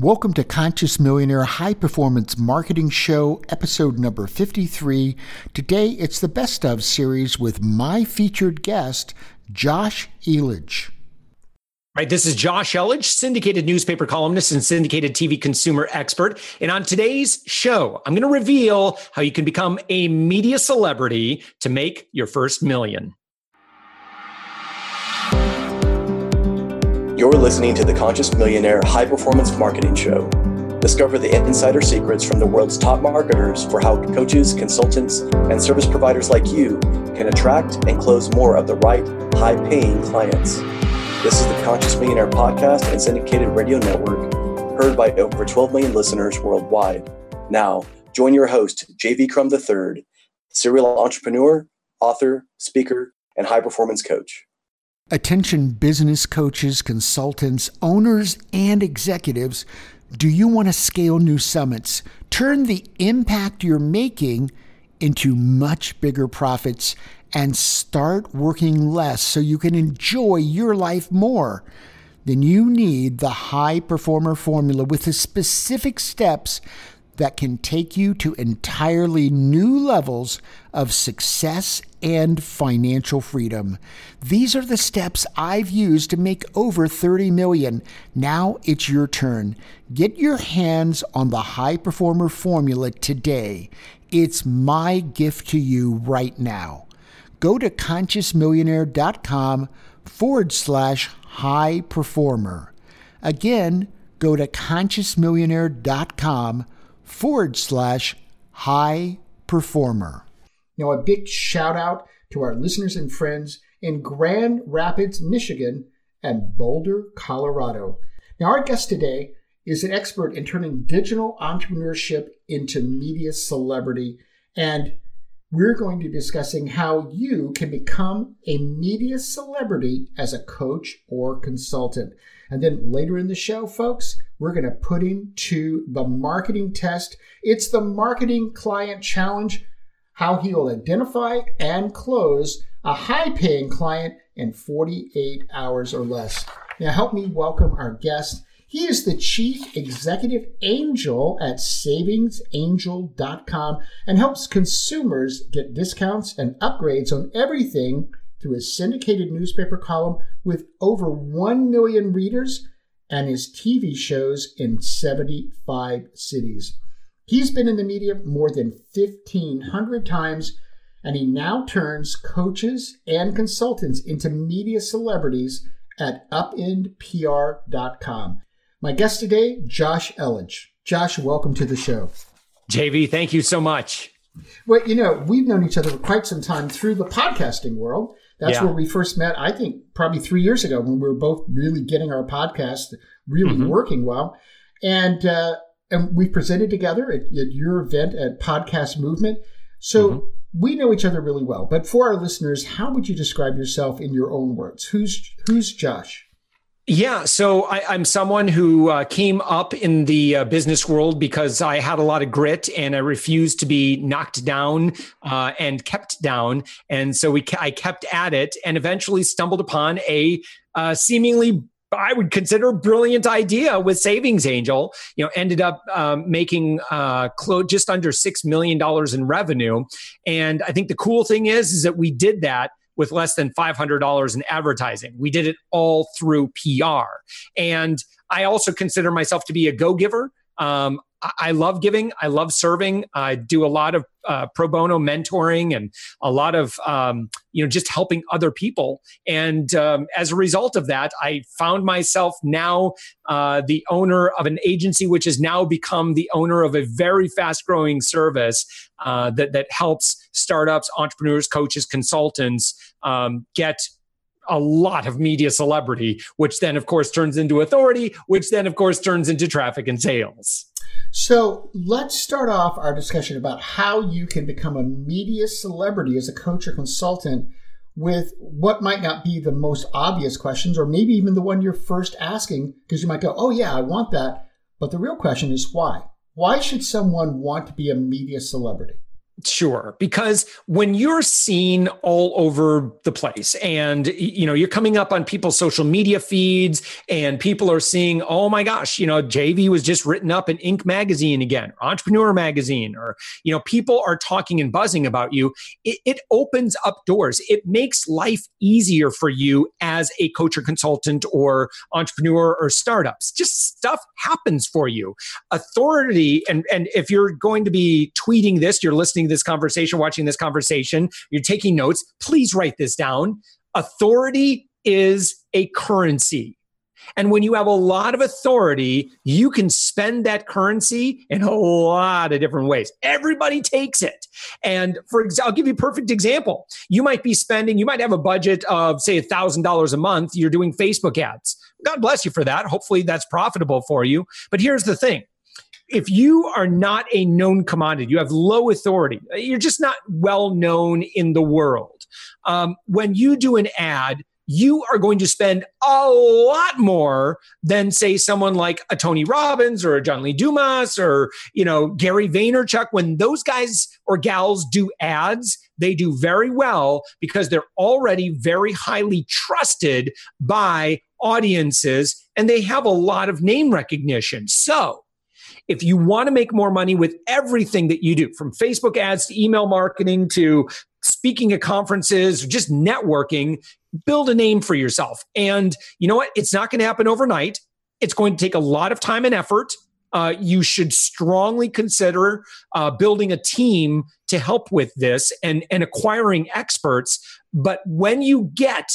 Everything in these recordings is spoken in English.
Welcome to Conscious Millionaire High Performance Marketing Show, episode number 53. Today, it's the best of series with my featured guest, Josh Elledge. Right, this is Josh Elledge, syndicated newspaper columnist and syndicated TV consumer expert. And on today's show, I'm going to reveal how you can become a media celebrity to make your first million. You're listening to the Conscious Millionaire High Performance Marketing Show. Discover the insider secrets from the world's top marketers for how coaches, consultants, and service providers like you can attract and close more of the right, high paying clients. This is the Conscious Millionaire podcast and syndicated radio network, heard by over 12 million listeners worldwide. Now, join your host, JV Crum III, serial entrepreneur, author, speaker, and high performance coach. Attention business coaches, consultants, owners, and executives. Do you want to scale new summits? Turn the impact you're making into much bigger profits and start working less so you can enjoy your life more. Then you need the high performer formula with the specific steps that can take you to entirely new levels of success and financial freedom. These are the steps I've used to make over 30 million. Now it's your turn. Get your hands on the high performer formula today. It's my gift to you right now. Go to consciousmillionaire.com forward slash high performer. Again, go to consciousmillionaire.com forward slash high performer. Now, a big shout out to our listeners and friends in Grand Rapids, Michigan, and Boulder, Colorado. Now, our guest today is an expert in turning digital entrepreneurship into media celebrity, and we're going to be discussing how you can become a media celebrity as a coach or consultant. And then later in the show, folks, we're going to put into the marketing test. It's the marketing client challenge, how he'll identify and close a high paying client in 48 hours or less. Now, help me welcome our guest. He is the chief executive angel at savingsangel.com and helps consumers get discounts and upgrades on everything through his syndicated newspaper column with over 1 million readers and his TV shows in 75 cities. He's been in the media more than 1,500 times, and he now turns coaches and consultants into media celebrities at upendpr.com. My guest today, Josh Elledge. Josh, welcome to the show. JV, thank you so much. Well, you know, we've known each other for quite some time through the podcasting world. That's yeah. where we first met, I think, probably three years ago when we were both really getting our podcast really mm-hmm. working well. And, uh, and we presented together at, at, your event at Podcast Movement. So mm-hmm. we know each other really well. But for our listeners, how would you describe yourself in your own words? Who's who's Josh? Yeah, so I, am someone who uh, came up in the uh, business world because I had a lot of grit and I refused to be knocked down uh, and kept down, and so we I kept at it and eventually stumbled upon a uh, seemingly I would consider brilliant idea with Savings Angel. You know, ended up um, making uh, close just under six million dollars in revenue, and I think the cool thing is is that we did that with less than $500 in advertising. We did it all through PR. And I also consider myself to be a go giver. Um, I love giving. I love serving. I do a lot of uh, pro bono mentoring and a lot of um, you know just helping other people. And um, as a result of that, I found myself now uh, the owner of an agency, which has now become the owner of a very fast growing service uh, that that helps startups, entrepreneurs, coaches, consultants um, get a lot of media celebrity, which then, of course, turns into authority, which then, of course, turns into traffic and sales. So let's start off our discussion about how you can become a media celebrity as a coach or consultant with what might not be the most obvious questions, or maybe even the one you're first asking, because you might go, oh, yeah, I want that. But the real question is why? Why should someone want to be a media celebrity? Sure, because when you're seen all over the place and you know you're coming up on people's social media feeds and people are seeing oh my gosh, you know JV was just written up in Inc magazine again, Entrepreneur magazine or you know people are talking and buzzing about you, it, it opens up doors. It makes life easier for you as a coach or consultant or entrepreneur or startups. Just stuff happens for you. Authority and and if you're going to be tweeting this, you're listening this conversation, watching this conversation, you're taking notes, please write this down. Authority is a currency. And when you have a lot of authority, you can spend that currency in a lot of different ways. Everybody takes it. And for example, I'll give you a perfect example. You might be spending, you might have a budget of, say, $1,000 a month. You're doing Facebook ads. God bless you for that. Hopefully that's profitable for you. But here's the thing if you are not a known commodity, you have low authority, you're just not well known in the world. Um, when you do an ad, you are going to spend a lot more than say someone like a Tony Robbins or a John Lee Dumas or you know Gary Vaynerchuk. When those guys or gals do ads, they do very well because they're already very highly trusted by audiences and they have a lot of name recognition. So if you want to make more money with everything that you do, from Facebook ads to email marketing to speaking at conferences, just networking, build a name for yourself. And you know what? It's not going to happen overnight. It's going to take a lot of time and effort. Uh, you should strongly consider uh, building a team to help with this and, and acquiring experts. But when you get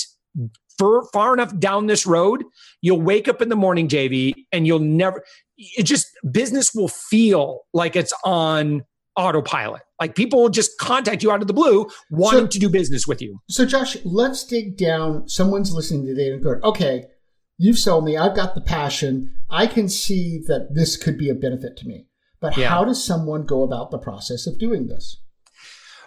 far, far enough down this road, you'll wake up in the morning, JV, and you'll never, it just, business will feel like it's on autopilot. Like people will just contact you out of the blue wanting so, to do business with you. So, Josh, let's dig down. Someone's listening today and going, okay, you've sold me. I've got the passion. I can see that this could be a benefit to me. But yeah. how does someone go about the process of doing this?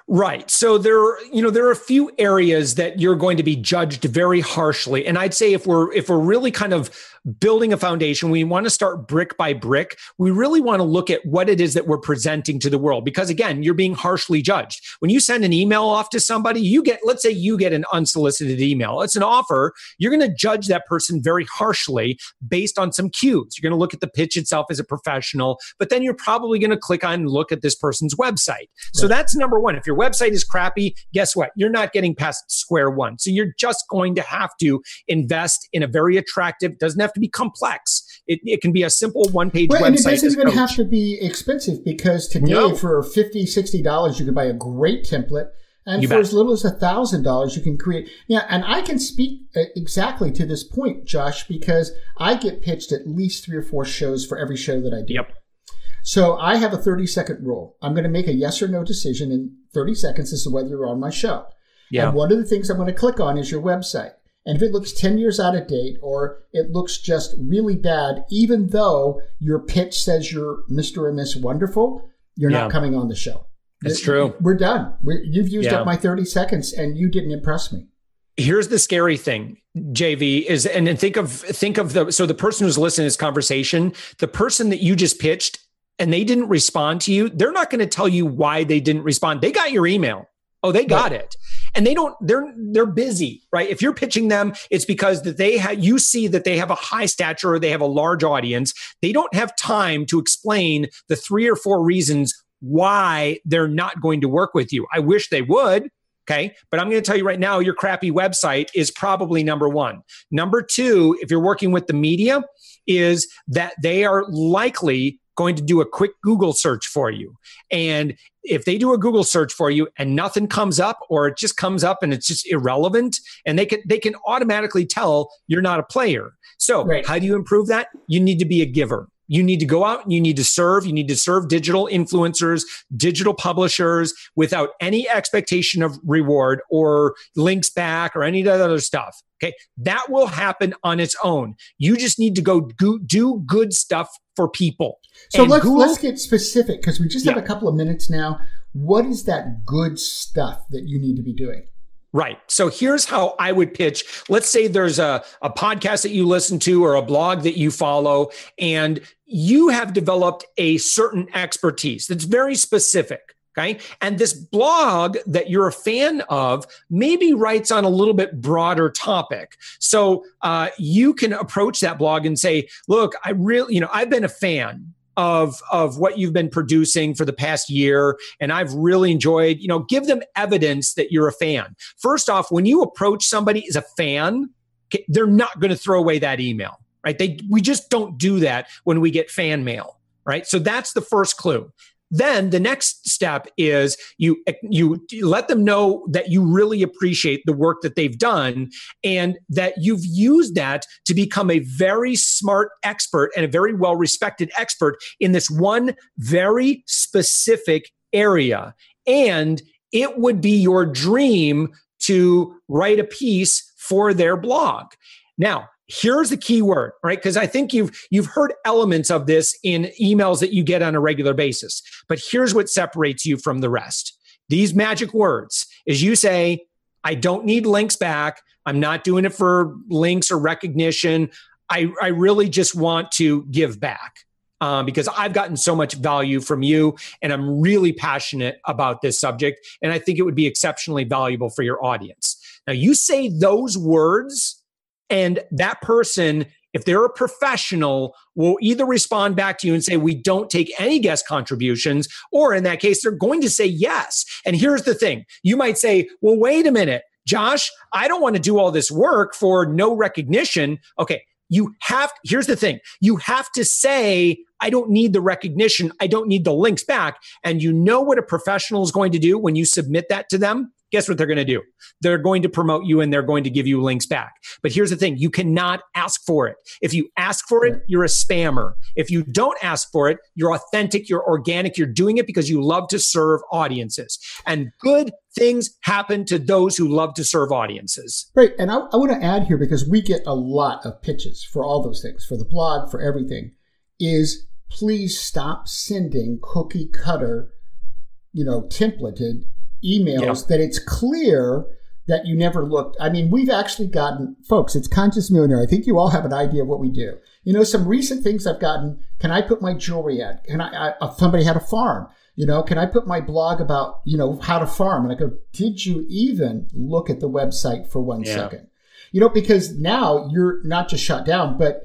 Right. So there, you know, there are a few areas that you're going to be judged very harshly. And I'd say if we're if we're really kind of building a foundation, we want to start brick by brick. We really want to look at what it is that we're presenting to the world because again, you're being harshly judged. When you send an email off to somebody, you get let's say you get an unsolicited email. It's an offer. You're going to judge that person very harshly based on some cues. You're going to look at the pitch itself as a professional, but then you're probably going to click on and look at this person's website. Right. So that's number 1. If your website is crappy, guess what? You're not getting past square one. So you're just going to have to invest in a very attractive, doesn't have to be complex. It, it can be a simple one page website. And it doesn't even coach. have to be expensive because today no. for 50 $60, you can buy a great template. And you for bet. as little as a thousand dollars, you can create. Yeah, and I can speak uh, exactly to this point, Josh, because I get pitched at least three or four shows for every show that I do. Yep. So I have a 30 second rule. I'm going to make a yes or no decision in 30 seconds as to whether you're on my show. Yeah. And one of the things I'm going to click on is your website. And if it looks 10 years out of date or it looks just really bad, even though your pitch says you're Mr. or Miss Wonderful, you're yeah. not coming on the show. That's true. We're done. you've used yeah. up my 30 seconds and you didn't impress me. Here's the scary thing, JV, is and then think of think of the so the person who's listening to this conversation, the person that you just pitched and they didn't respond to you, they're not going to tell you why they didn't respond. They got your email. Oh, they got right. it and they don't they're they're busy right if you're pitching them it's because that they have you see that they have a high stature or they have a large audience they don't have time to explain the three or four reasons why they're not going to work with you i wish they would Okay. But I'm going to tell you right now, your crappy website is probably number one. Number two, if you're working with the media, is that they are likely going to do a quick Google search for you. And if they do a Google search for you and nothing comes up or it just comes up and it's just irrelevant and they can they can automatically tell you're not a player. So, right. how do you improve that? You need to be a giver. You need to go out and you need to serve. You need to serve digital influencers, digital publishers without any expectation of reward or links back or any of that other stuff. Okay. That will happen on its own. You just need to go do good stuff for people. So and let's Google, let's get specific because we just yeah. have a couple of minutes now. What is that good stuff that you need to be doing? Right. So here's how I would pitch. Let's say there's a, a podcast that you listen to or a blog that you follow, and you have developed a certain expertise that's very specific. Okay. And this blog that you're a fan of maybe writes on a little bit broader topic. So uh, you can approach that blog and say, look, I really, you know, I've been a fan of of what you've been producing for the past year and I've really enjoyed, you know, give them evidence that you're a fan. First off, when you approach somebody as a fan, they're not going to throw away that email, right? They we just don't do that when we get fan mail, right? So that's the first clue then the next step is you you let them know that you really appreciate the work that they've done and that you've used that to become a very smart expert and a very well respected expert in this one very specific area. And it would be your dream to write a piece for their blog. Now here's the key word right because i think you've you've heard elements of this in emails that you get on a regular basis but here's what separates you from the rest these magic words is you say i don't need links back i'm not doing it for links or recognition i i really just want to give back um, because I've gotten so much value from you and I'm really passionate about this subject. And I think it would be exceptionally valuable for your audience. Now, you say those words and that person, if they're a professional, will either respond back to you and say, We don't take any guest contributions, or in that case, they're going to say yes. And here's the thing you might say, Well, wait a minute, Josh, I don't want to do all this work for no recognition. Okay. You have, here's the thing you have to say, I don't need the recognition. I don't need the links back. And you know what a professional is going to do when you submit that to them? Guess what they're going to do? They're going to promote you and they're going to give you links back. But here's the thing you cannot ask for it. If you ask for it, you're a spammer. If you don't ask for it, you're authentic, you're organic, you're doing it because you love to serve audiences. And good things happen to those who love to serve audiences. Right. And I, I want to add here because we get a lot of pitches for all those things, for the blog, for everything, is please stop sending cookie cutter, you know, templated emails yeah. that it's clear that you never looked. I mean, we've actually gotten, folks, it's Conscious Millionaire. I think you all have an idea of what we do. You know, some recent things I've gotten can I put my jewelry at? Can I, I uh, somebody had a farm? You know, can I put my blog about, you know, how to farm? And I go, did you even look at the website for one yeah. second? You know, because now you're not just shut down, but,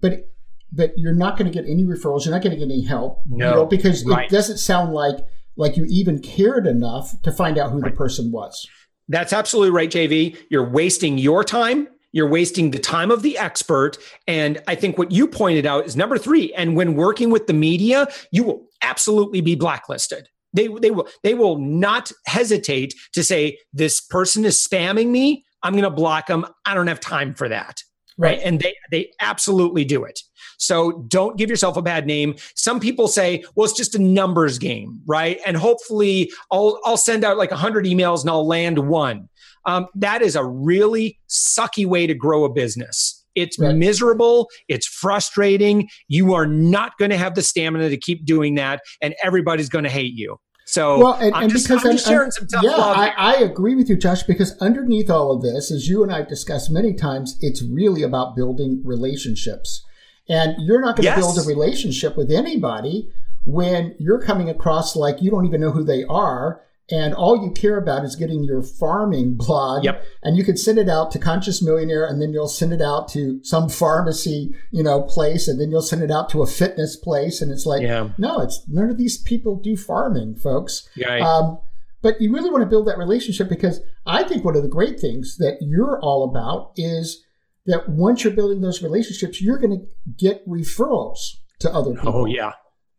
but, but you're not going to get any referrals. You're not going to get any help. No, you know, because right. it doesn't sound like like you even cared enough to find out who the person was. That's absolutely right, JV. You're wasting your time. You're wasting the time of the expert. And I think what you pointed out is number three. And when working with the media, you will absolutely be blacklisted. They, they will they will not hesitate to say this person is spamming me. I'm going to block them. I don't have time for that right and they they absolutely do it. So don't give yourself a bad name. Some people say well it's just a numbers game right? And hopefully i'll i'll send out like 100 emails and i'll land one. Um, that is a really sucky way to grow a business. It's right. miserable it's frustrating. You are not going to have the stamina to keep doing that and everybody's going to hate you so well, and, I'm, and just, because I'm just sharing some tough yeah, love. I, I, agree with you, Josh, because underneath all of this, as you and I have discussed many times, it's really about building relationships. And you're not going to yes. build a relationship with anybody when you're coming across like you don't even know who they are and all you care about is getting your farming blog yep. and you can send it out to conscious millionaire and then you'll send it out to some pharmacy you know place and then you'll send it out to a fitness place and it's like yeah. no it's none of these people do farming folks yeah. Um, but you really want to build that relationship because i think one of the great things that you're all about is that once you're building those relationships you're going to get referrals to other people oh yeah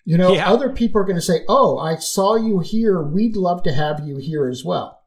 you know, yeah. other people are going to say, "Oh, I saw you here. We'd love to have you here as well."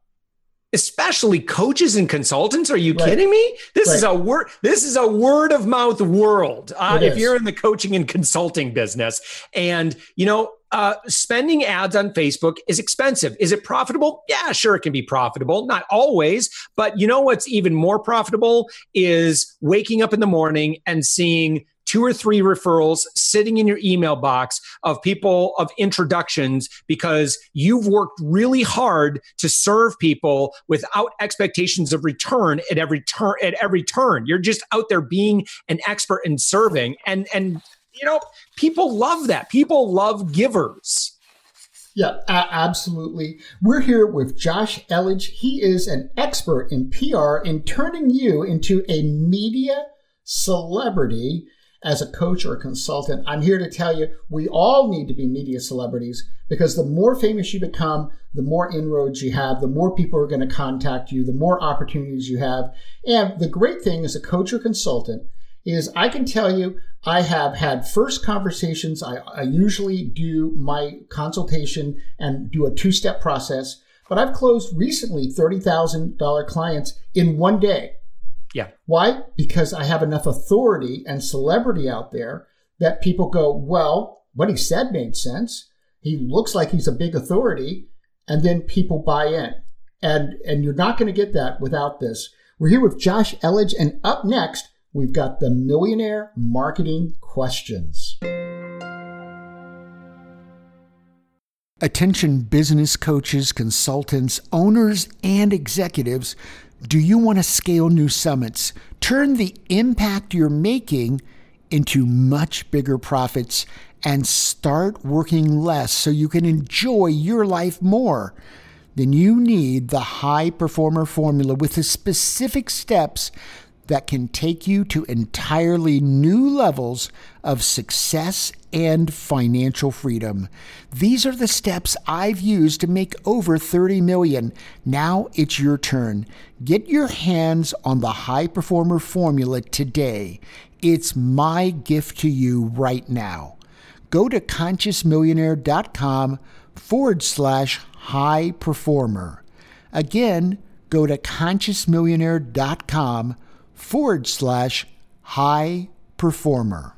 Especially coaches and consultants. Are you right. kidding me? This right. is a word. This is a word of mouth world. Uh, if is. you're in the coaching and consulting business, and you know, uh, spending ads on Facebook is expensive. Is it profitable? Yeah, sure, it can be profitable. Not always, but you know what's even more profitable is waking up in the morning and seeing two or three referrals sitting in your email box of people of introductions because you've worked really hard to serve people without expectations of return at every turn at every turn you're just out there being an expert in serving and and you know people love that people love givers Yeah, absolutely. We're here with Josh Elledge. He is an expert in PR in turning you into a media celebrity as a coach or a consultant. I'm here to tell you we all need to be media celebrities because the more famous you become, the more inroads you have, the more people are going to contact you, the more opportunities you have. And the great thing as a coach or consultant is I can tell you I have had first conversations. I, I usually do my consultation and do a two step process, but I've closed recently $30,000 clients in one day. Yeah. Why? Because I have enough authority and celebrity out there that people go, well, what he said made sense. He looks like he's a big authority. And then people buy in. And, and you're not going to get that without this. We're here with Josh Elledge. And up next, we've got the millionaire marketing questions. Attention business coaches, consultants, owners, and executives. Do you want to scale new summits? Turn the impact you're making into much bigger profits and start working less so you can enjoy your life more. Then you need the high performer formula with the specific steps that can take you to entirely new levels of success and financial freedom. These are the steps I've used to make over 30 million. Now it's your turn. Get your hands on the high performer formula today. It's my gift to you right now. Go to consciousmillionaire.com forward slash high performer. Again, go to consciousmillionaire.com forward slash high performer.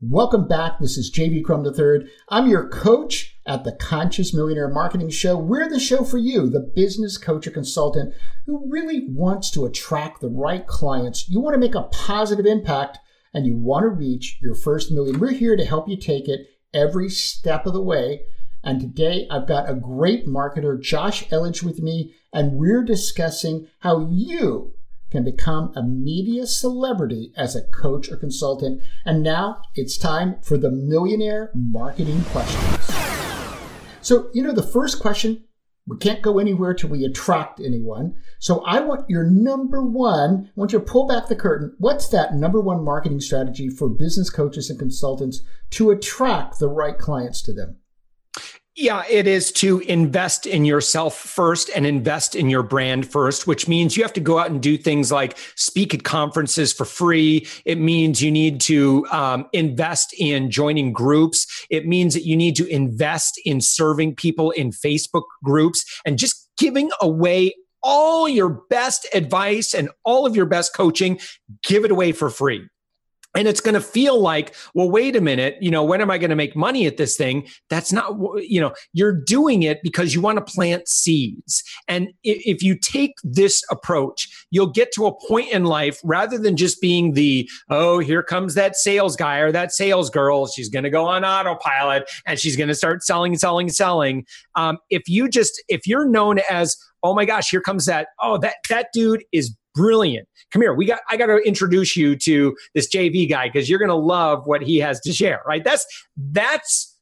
Welcome back. This is JV Crum III. I'm your coach at the Conscious Millionaire Marketing Show. We're the show for you, the business coach or consultant who really wants to attract the right clients. You want to make a positive impact and you want to reach your first million. We're here to help you take it every step of the way. And today I've got a great marketer, Josh Elledge, with me, and we're discussing how you can become a media celebrity as a coach or consultant. And now it's time for the millionaire marketing questions. So, you know, the first question we can't go anywhere till we attract anyone. So I want your number one, I want you to pull back the curtain. What's that number one marketing strategy for business coaches and consultants to attract the right clients to them? Yeah, it is to invest in yourself first and invest in your brand first, which means you have to go out and do things like speak at conferences for free. It means you need to um, invest in joining groups. It means that you need to invest in serving people in Facebook groups and just giving away all your best advice and all of your best coaching, give it away for free and it's going to feel like well wait a minute you know when am i going to make money at this thing? That's not you know you're doing it because you want to plant seeds. And if you take this approach you'll get to a point in life rather than just being the oh here comes that sales guy or that sales girl she's going to go on autopilot and she's going to start selling selling selling. Um, if you just if you're known as oh my gosh here comes that oh that that dude is brilliant. Come here. We got I got to introduce you to this JV guy because you're going to love what he has to share, right? That's that's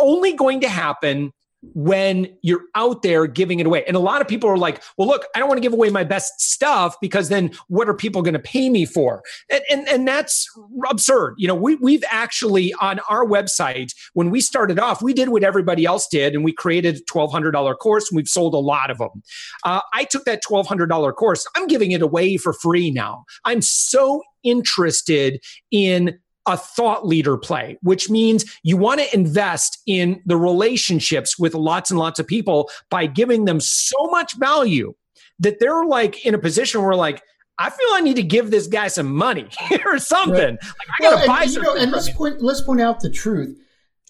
only going to happen when you're out there giving it away. And a lot of people are like, well, look, I don't want to give away my best stuff because then what are people going to pay me for? And, and, and that's absurd. You know, we, we've actually on our website, when we started off, we did what everybody else did and we created a $1,200 course and we've sold a lot of them. Uh, I took that $1,200 course. I'm giving it away for free now. I'm so interested in a thought leader play, which means you want to invest in the relationships with lots and lots of people by giving them so much value that they're like in a position where like, I feel I need to give this guy some money or something. Right. Like, I gotta well, buy and, something. You know, and let's point let's point out the truth.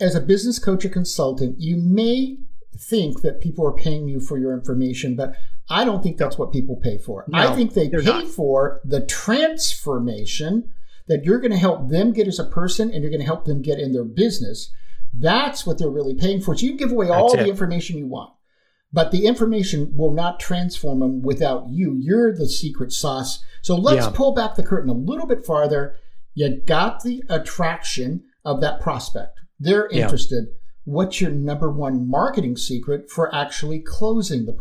As a business coach or consultant, you may think that people are paying you for your information, but I don't think that's what people pay for. No, I think they pay not. for the transformation that you're going to help them get as a person and you're going to help them get in their business. That's what they're really paying for. So you give away all the information you want, but the information will not transform them without you. You're the secret sauce. So let's yeah. pull back the curtain a little bit farther. You got the attraction of that prospect. They're interested. Yeah. what's your number one marketing secret for actually closing the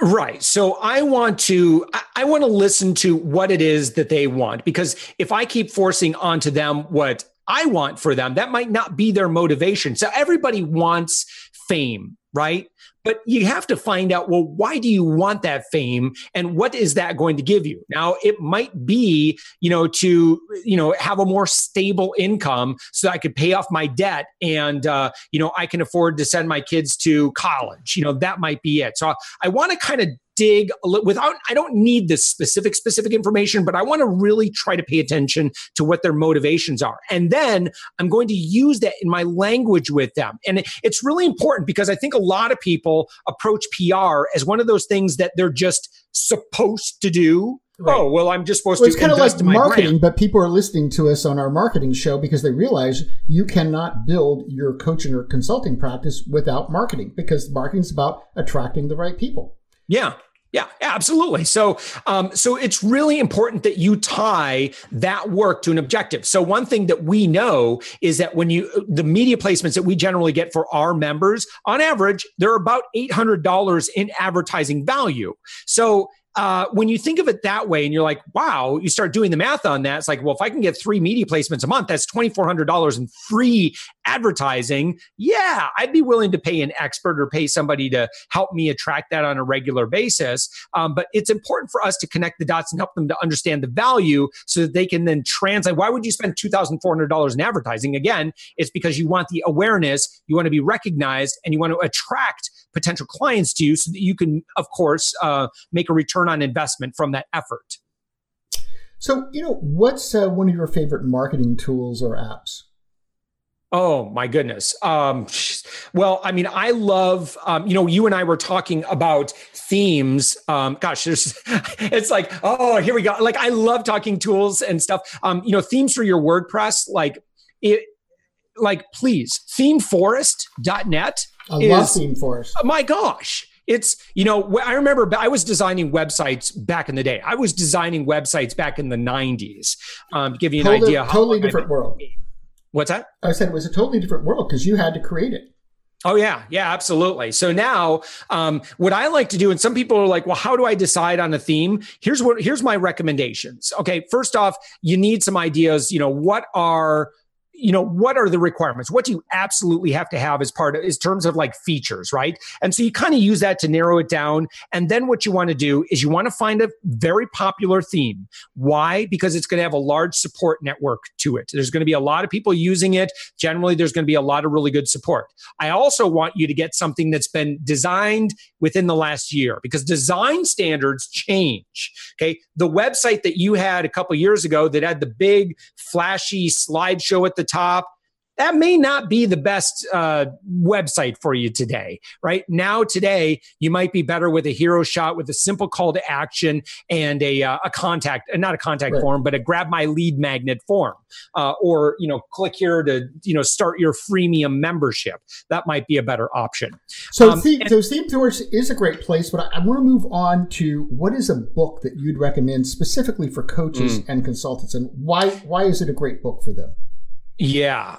Right. So I want to I want to listen to what it is that they want because if I keep forcing onto them what I want for them, that might not be their motivation. So everybody wants fame, right? But you have to find out, well, why do you want that fame and what is that going to give you? Now, it might be, you know, to, you know, have a more stable income so I could pay off my debt and, uh, you know, I can afford to send my kids to college. You know, that might be it. So I, I want to kind of dig without i don't need this specific specific information but i want to really try to pay attention to what their motivations are and then i'm going to use that in my language with them and it's really important because i think a lot of people approach pr as one of those things that they're just supposed to do Right. Oh well, I'm just supposed well, it's to. It's kind of like marketing, but people are listening to us on our marketing show because they realize you cannot build your coaching or consulting practice without marketing because marketing is about attracting the right people. Yeah. Yeah, absolutely. So, um, so it's really important that you tie that work to an objective. So, one thing that we know is that when you the media placements that we generally get for our members, on average, they're about eight hundred dollars in advertising value. So, uh, when you think of it that way and you're like, wow, you start doing the math on that. It's like, well, if I can get three media placements a month, that's $2,400 in free advertising. Yeah, I'd be willing to pay an expert or pay somebody to help me attract that on a regular basis. Um, but it's important for us to connect the dots and help them to understand the value so that they can then translate. Why would you spend $2,400 in advertising? Again, it's because you want the awareness, you want to be recognized, and you want to attract potential clients to you so that you can, of course, uh, make a return on investment from that effort. So, you know, what's uh, one of your favorite marketing tools or apps? Oh my goodness. Um, well, I mean, I love, um, you know, you and I were talking about themes. Um, gosh, there's, it's like, oh, here we go. Like, I love talking tools and stuff. Um, you know, themes for your WordPress, like it, like please, themeforest.net I is, love Theme Forest. Oh my gosh. It's, you know, I remember I was designing websites back in the day. I was designing websites back in the 90s. Um, to give you an totally, idea. Totally different world. What's that? I said it was a totally different world because you had to create it. Oh yeah, yeah, absolutely. So now, um, what I like to do, and some people are like, "Well, how do I decide on a theme?" Here's what here's my recommendations. Okay, first off, you need some ideas. You know, what are you know what are the requirements? What do you absolutely have to have as part of is terms of like features right? And so you kind of use that to narrow it down. And then what you want to do is you want to find a very popular theme. Why? Because it's going to have a large support network to it. There's going to be a lot of people using it. Generally there's going to be a lot of really good support. I also want you to get something that's been designed within the last year because design standards change okay? The website that you had a couple years ago that had the big flashy slideshow at the top that may not be the best uh, website for you today, right? Now, today, you might be better with a hero shot with a simple call to action and a, uh, a contact, uh, not a contact right. form, but a grab my lead magnet form. Uh, or, you know, click here to, you know, start your freemium membership. That might be a better option. So, um, theme, and, so Theme Tours is a great place, but I, I want to move on to what is a book that you'd recommend specifically for coaches mm. and consultants and why, why is it a great book for them? Yeah,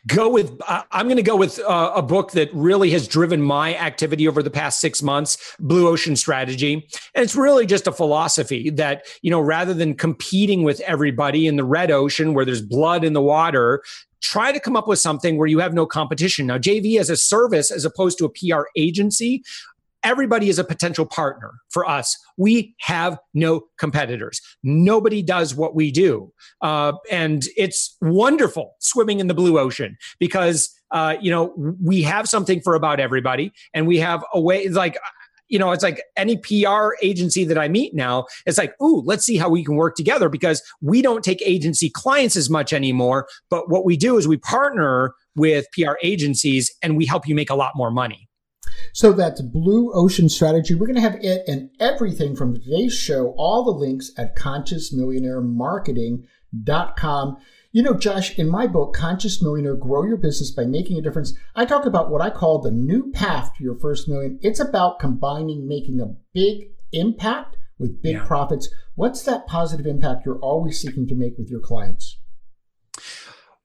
go with. I'm going to go with uh, a book that really has driven my activity over the past six months, Blue Ocean Strategy. And it's really just a philosophy that, you know, rather than competing with everybody in the red ocean where there's blood in the water, try to come up with something where you have no competition. Now, JV as a service, as opposed to a PR agency, everybody is a potential partner for us. We have no competitors. Nobody does what we do. Uh, and it's wonderful swimming in the blue ocean because, uh, you know, we have something for about everybody and we have a way, It's like, you know, it's like any PR agency that I meet now, it's like, ooh, let's see how we can work together because we don't take agency clients as much anymore. But what we do is we partner with PR agencies and we help you make a lot more money. So that's Blue Ocean Strategy. We're going to have it and everything from today's show, all the links at consciousmillionairemarketing.com. You know, Josh, in my book, Conscious Millionaire Grow Your Business by Making a Difference, I talk about what I call the new path to your first million. It's about combining making a big impact with big yeah. profits. What's that positive impact you're always seeking to make with your clients?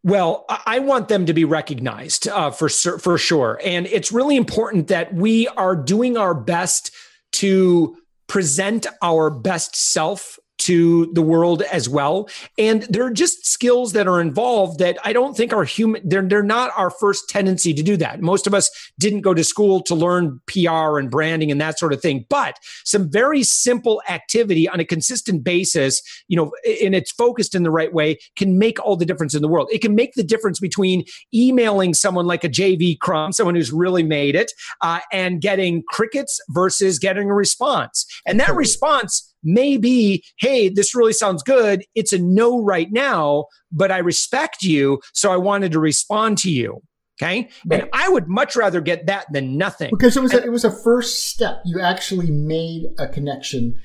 Well, I want them to be recognized uh, for for sure, and it's really important that we are doing our best to present our best self to the world as well. And there are just skills that are involved that I don't think are human. They're, they're not our first tendency to do that. Most of us didn't go to school to learn PR and branding and that sort of thing. But some very simple activity on a consistent basis, you know, and it's focused in the right way can make all the difference in the world. It can make the difference between emailing someone like a JV Crum, someone who's really made it, uh, and getting crickets versus getting a response. And that response maybe, hey, this really sounds good. It's a no right now, but I respect you. So I wanted to respond to you. Okay. Right. And I would much rather get that than nothing. Because it was a, it was a first step. You actually made a connection.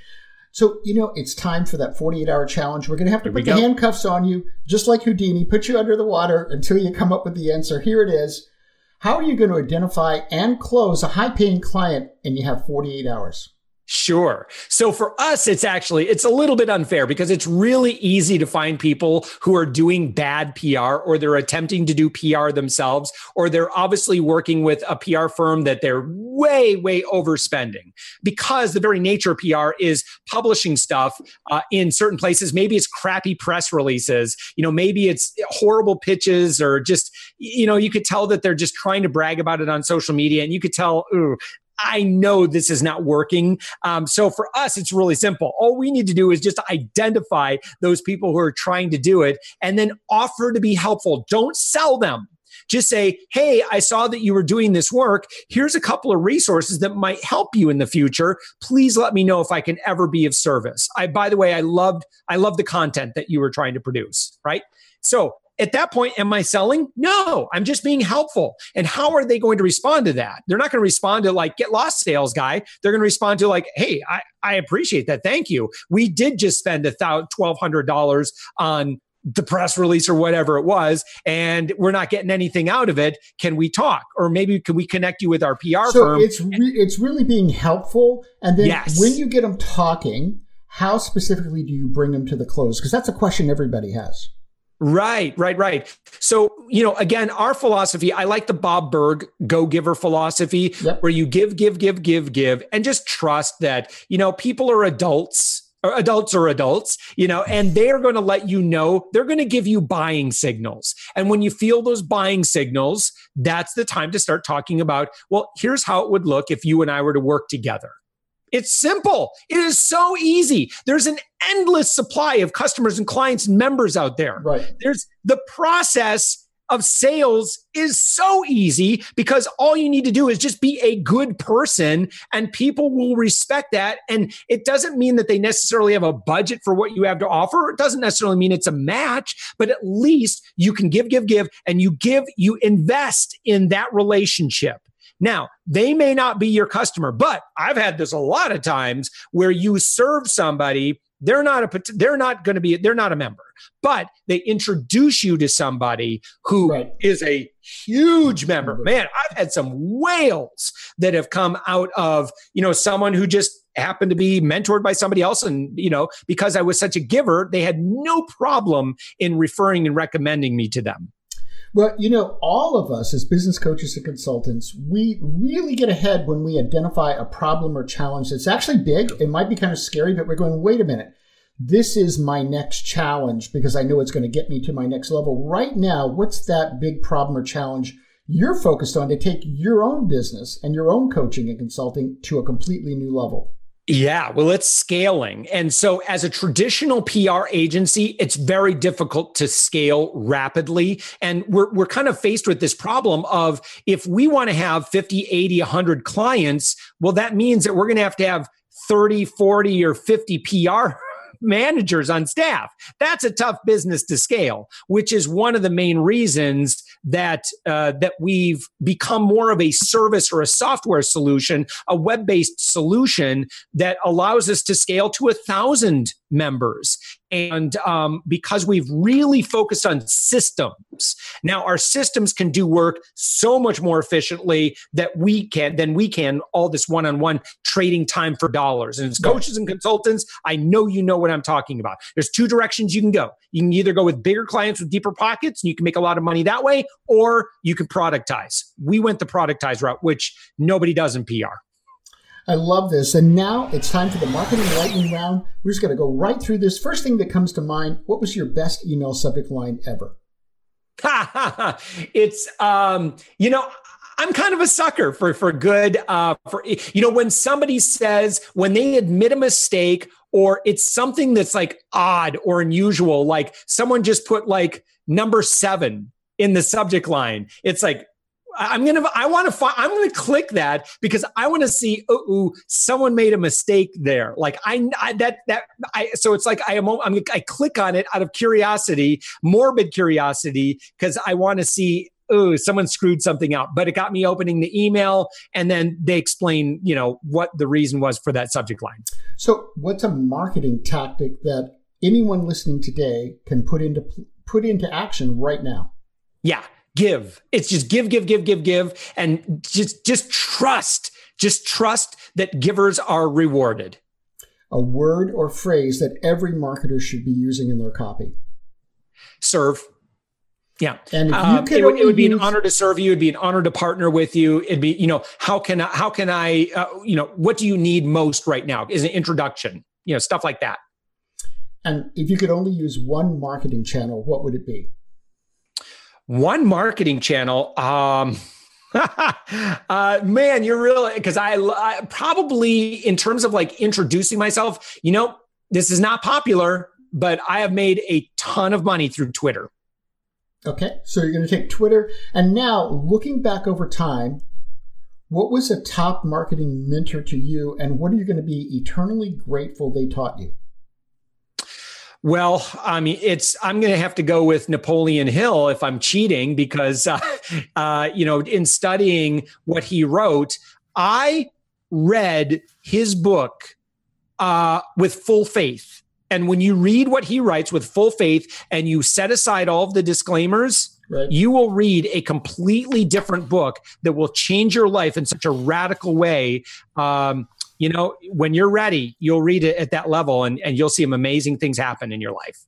So, you know, it's time for that 48 hour challenge. We're going to have to put the go. handcuffs on you, just like Houdini, put you under the water until you come up with the answer. Here it is. How are you going to identify and close a high paying client and you have 48 hours? Sure. So for us, it's actually, it's a little bit unfair because it's really easy to find people who are doing bad PR or they're attempting to do PR themselves, or they're obviously working with a PR firm that they're way, way overspending because the very nature of PR is publishing stuff uh, in certain places. Maybe it's crappy press releases, you know, maybe it's horrible pitches or just, you know, you could tell that they're just trying to brag about it on social media and you could tell, ooh, I know this is not working. Um, so for us, it's really simple. All we need to do is just identify those people who are trying to do it and then offer to be helpful. Don't sell them. Just say, hey, I saw that you were doing this work. Here's a couple of resources that might help you in the future. Please let me know if I can ever be of service. I, by the way, I loved, I love the content that you were trying to produce, right? So at that point, am I selling? No, I'm just being helpful. And how are they going to respond to that? They're not going to respond to like, get lost sales guy. They're going to respond to like, hey, I, I appreciate that. Thank you. We did just spend a $1,200 on the press release or whatever it was, and we're not getting anything out of it. Can we talk, or maybe can we connect you with our PR so firm? it's re- it's really being helpful. And then yes. when you get them talking, how specifically do you bring them to the close? Because that's a question everybody has. Right, right, right. So, you know, again, our philosophy, I like the Bob Burg go giver philosophy yep. where you give, give, give, give, give, and just trust that, you know, people are adults. Adults are adults, you know, and they're going to let you know, they're going to give you buying signals. And when you feel those buying signals, that's the time to start talking about, well, here's how it would look if you and I were to work together. It's simple. It is so easy. There's an endless supply of customers and clients and members out there. Right. There's the process of sales is so easy because all you need to do is just be a good person and people will respect that. And it doesn't mean that they necessarily have a budget for what you have to offer. It doesn't necessarily mean it's a match, but at least you can give, give, give, and you give, you invest in that relationship. Now, they may not be your customer, but I've had this a lot of times where you serve somebody they're not a they're not going to be they're not a member but they introduce you to somebody who right. is a huge member. Man i've had some whales that have come out of you know someone who just happened to be mentored by somebody else and you know because i was such a giver they had no problem in referring and recommending me to them well, you know, all of us as business coaches and consultants, we really get ahead when we identify a problem or challenge that's actually big. It might be kind of scary, but we're going, wait a minute. This is my next challenge because I know it's going to get me to my next level. Right now, what's that big problem or challenge you're focused on to take your own business and your own coaching and consulting to a completely new level? Yeah, well, it's scaling. And so, as a traditional PR agency, it's very difficult to scale rapidly. And we're, we're kind of faced with this problem of if we want to have 50, 80, 100 clients, well, that means that we're going to have to have 30, 40, or 50 PR managers on staff. That's a tough business to scale, which is one of the main reasons that uh, that we've become more of a service or a software solution, a web-based solution that allows us to scale to a thousand members. And um, because we've really focused on systems, now our systems can do work so much more efficiently that we can than we can all this one-on-one trading time for dollars. And as coaches and consultants, I know you know what I'm talking about. There's two directions you can go. You can either go with bigger clients with deeper pockets and you can make a lot of money that way, or you can productize. We went the productize route, which nobody does in PR. I love this. And now it's time for the marketing lightning round. We're just going to go right through this. First thing that comes to mind what was your best email subject line ever? it's, um, you know, I'm kind of a sucker for for good uh for you know when somebody says when they admit a mistake or it's something that's like odd or unusual like someone just put like number 7 in the subject line it's like I'm gonna I want to find I'm gonna click that because I want to see oh someone made a mistake there. Like I, I, that that I so it's like I am I'm I click on it out of curiosity morbid curiosity because I want to see oh someone screwed something out but it got me opening the email and then they explain you know what the reason was for that subject line. So what's a marketing tactic that anyone listening today can put into put into action right now? Yeah give. It's just give, give, give, give, give, and just just trust. Just trust that givers are rewarded. A word or phrase that every marketer should be using in their copy. Serve. Yeah. And um, it, would, it, would be an honor to serve you. It'd be an honor to partner with you. It'd be, you know, how can I, how can I, uh, you know, what do you need most right now? Is an introduction, you know, stuff like that. And if you could only use one marketing channel, what would it be? One marketing channel. Um, uh, man, you're really because I, I probably in terms of like introducing myself. You know, this is not popular, but I have made a ton of money through Twitter. Okay, so you're going to take Twitter, and now looking back over time, what was a top marketing mentor to you, and what are you going to be eternally grateful they taught you? Well, I mean, it's I'm going to have to go with Napoleon Hill if I'm cheating because, uh, uh, you know, in studying what he wrote, I read his book uh, with full faith. And when you read what he writes with full faith and you set aside all of the disclaimers, right. you will read a completely different book that will change your life in such a radical way. Um, you know, when you're ready, you'll read it at that level and, and you'll see some amazing things happen in your life.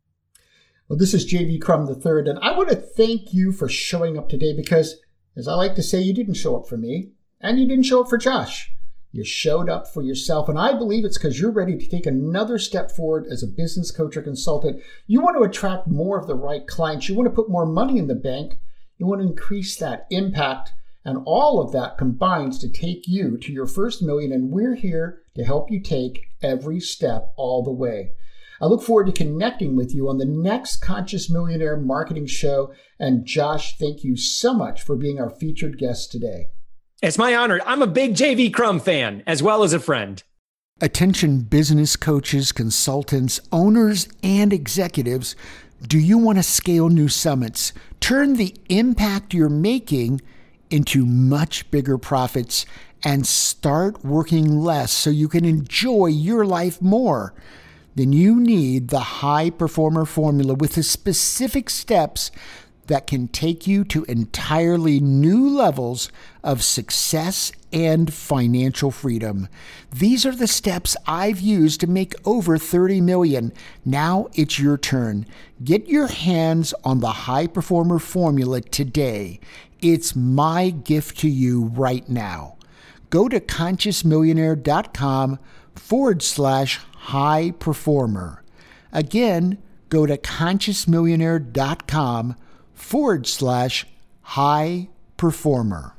Well, this is JV Crum III, and I want to thank you for showing up today because, as I like to say, you didn't show up for me and you didn't show up for Josh. You showed up for yourself, and I believe it's because you're ready to take another step forward as a business coach or consultant. You want to attract more of the right clients, you want to put more money in the bank, you want to increase that impact and all of that combines to take you to your first million, and we're here to help you take every step all the way. I look forward to connecting with you on the next Conscious Millionaire Marketing Show. And Josh, thank you so much for being our featured guest today. It's my honor. I'm a big JV Crum fan as well as a friend. Attention business coaches, consultants, owners, and executives. Do you want to scale new summits? Turn the impact you're making into much bigger profits and start working less so you can enjoy your life more, then you need the high performer formula with the specific steps that can take you to entirely new levels of success and financial freedom. These are the steps I've used to make over 30 million. Now it's your turn. Get your hands on the high performer formula today. It's my gift to you right now. Go to consciousmillionaire.com forward slash high performer. Again, go to consciousmillionaire.com forward slash high performer.